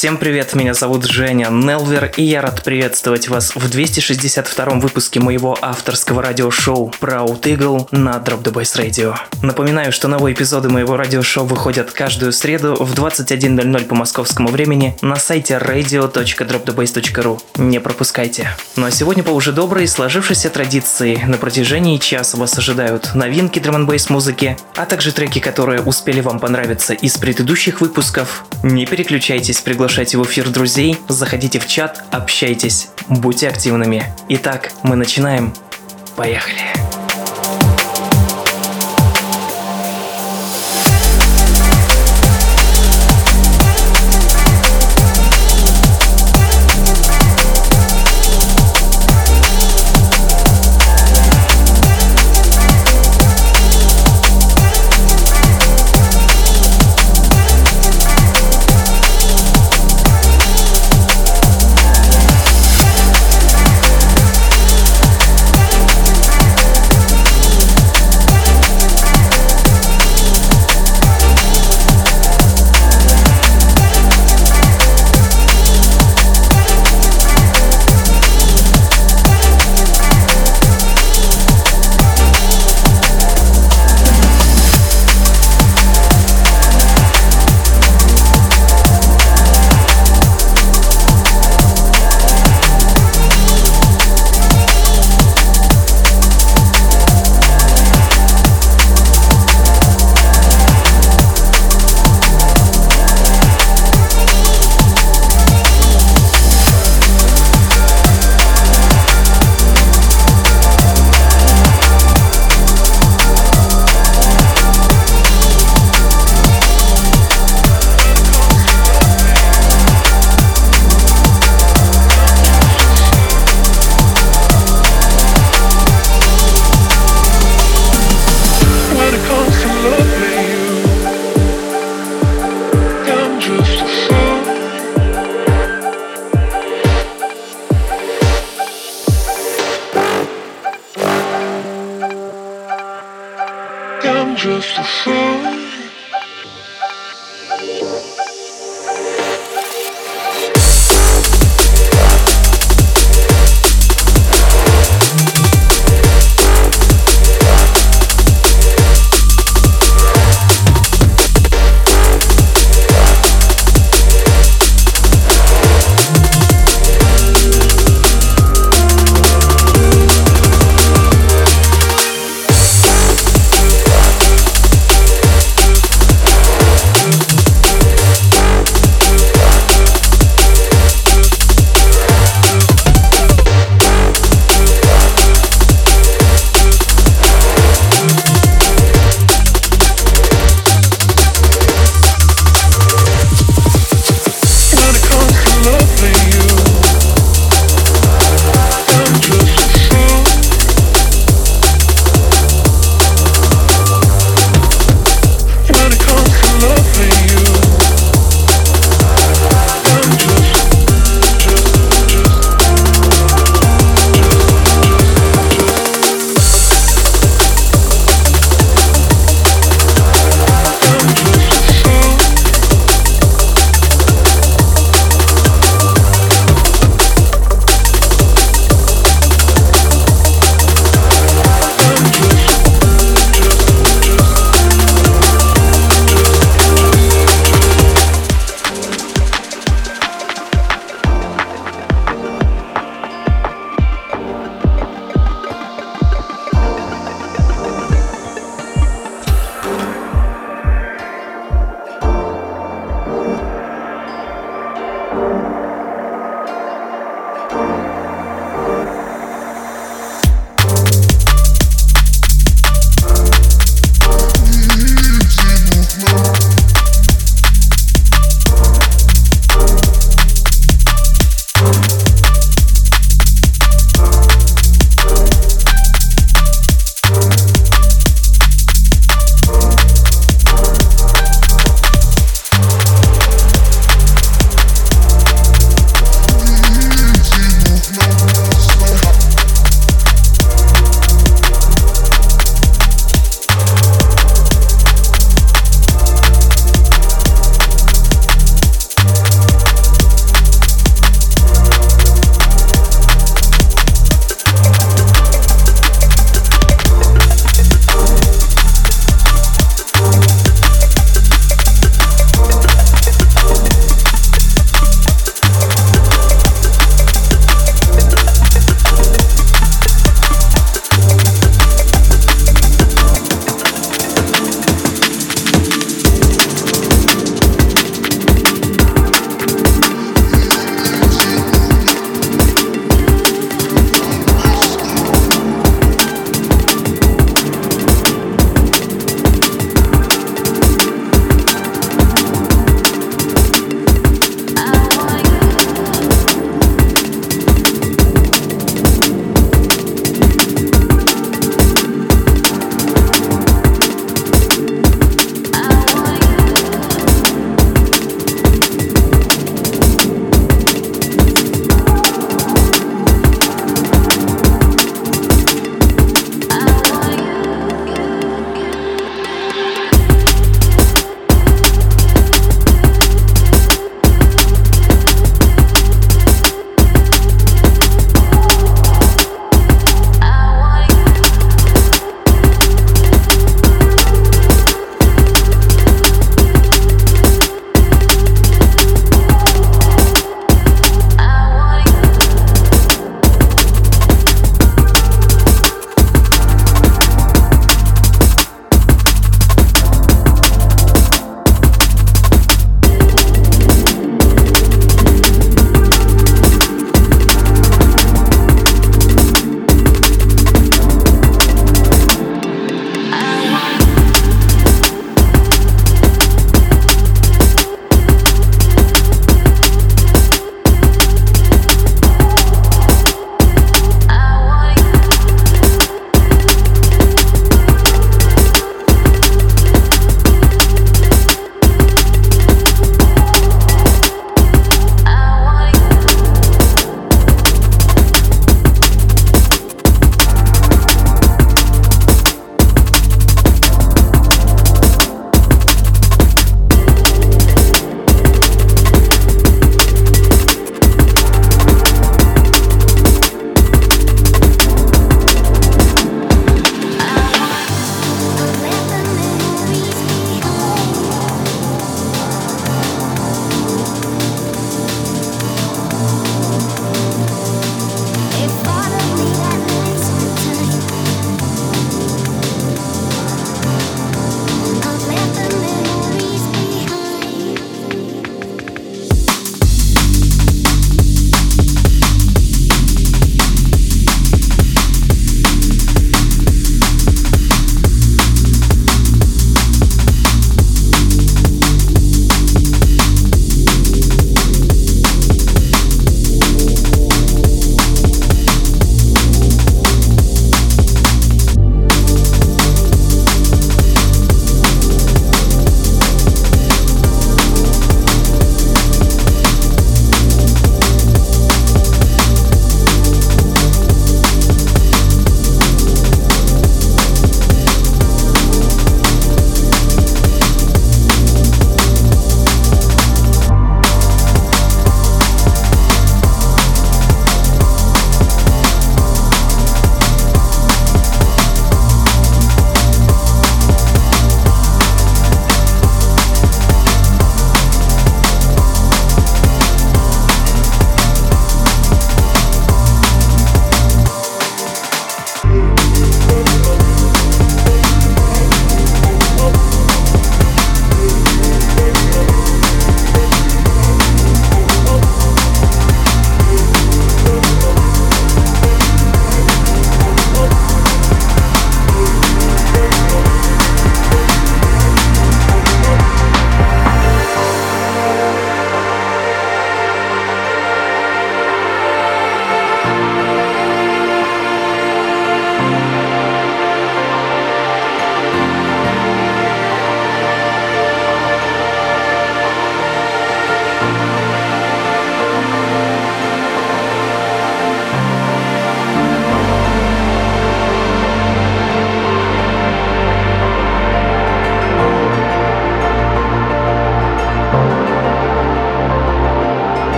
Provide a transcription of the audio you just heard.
Всем привет, меня зовут Женя Нелвер, и я рад приветствовать вас в 262 выпуске моего авторского радиошоу Proud Eagle на Drop the Bass Radio. Напоминаю, что новые эпизоды моего радиошоу выходят каждую среду в 21.00 по московскому времени на сайте radio.dropthebase.ru. Не пропускайте. Ну а сегодня по уже доброй сложившейся традиции на протяжении часа вас ожидают новинки драм н музыки, а также треки, которые успели вам понравиться из предыдущих выпусков. Не переключайтесь, приглашайте приглашайте в эфир друзей, заходите в чат, общайтесь, будьте активными. Итак, мы начинаем. Поехали.